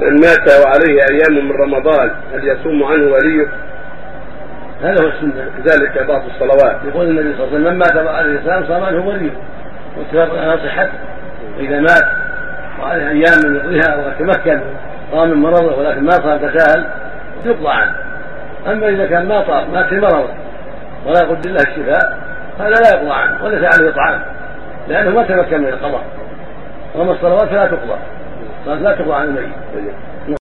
من مات وعليه أيام من رمضان هل يصوم عنه وليه؟ هذا هو السنة. كذلك بعض الصلوات. يقول النبي صلى الله عليه وسلم من مات وعليه الاسلام صام عنه وليه. واتفاق على صحته وإذا مات وعليه أيام من يقضيها وتمكن صام من مرضه ولكن ما صام تساهل يقضى عنه. أما إذا كان ما صام مات في مرضه ولا يقدر له الشفاء هذا لا يقضى عنه وليس عليه اطعام لأنه ما تمكن من القضاء. وأما الصلوات فلا تقضى. الصلاه لا تقضى عن الميت.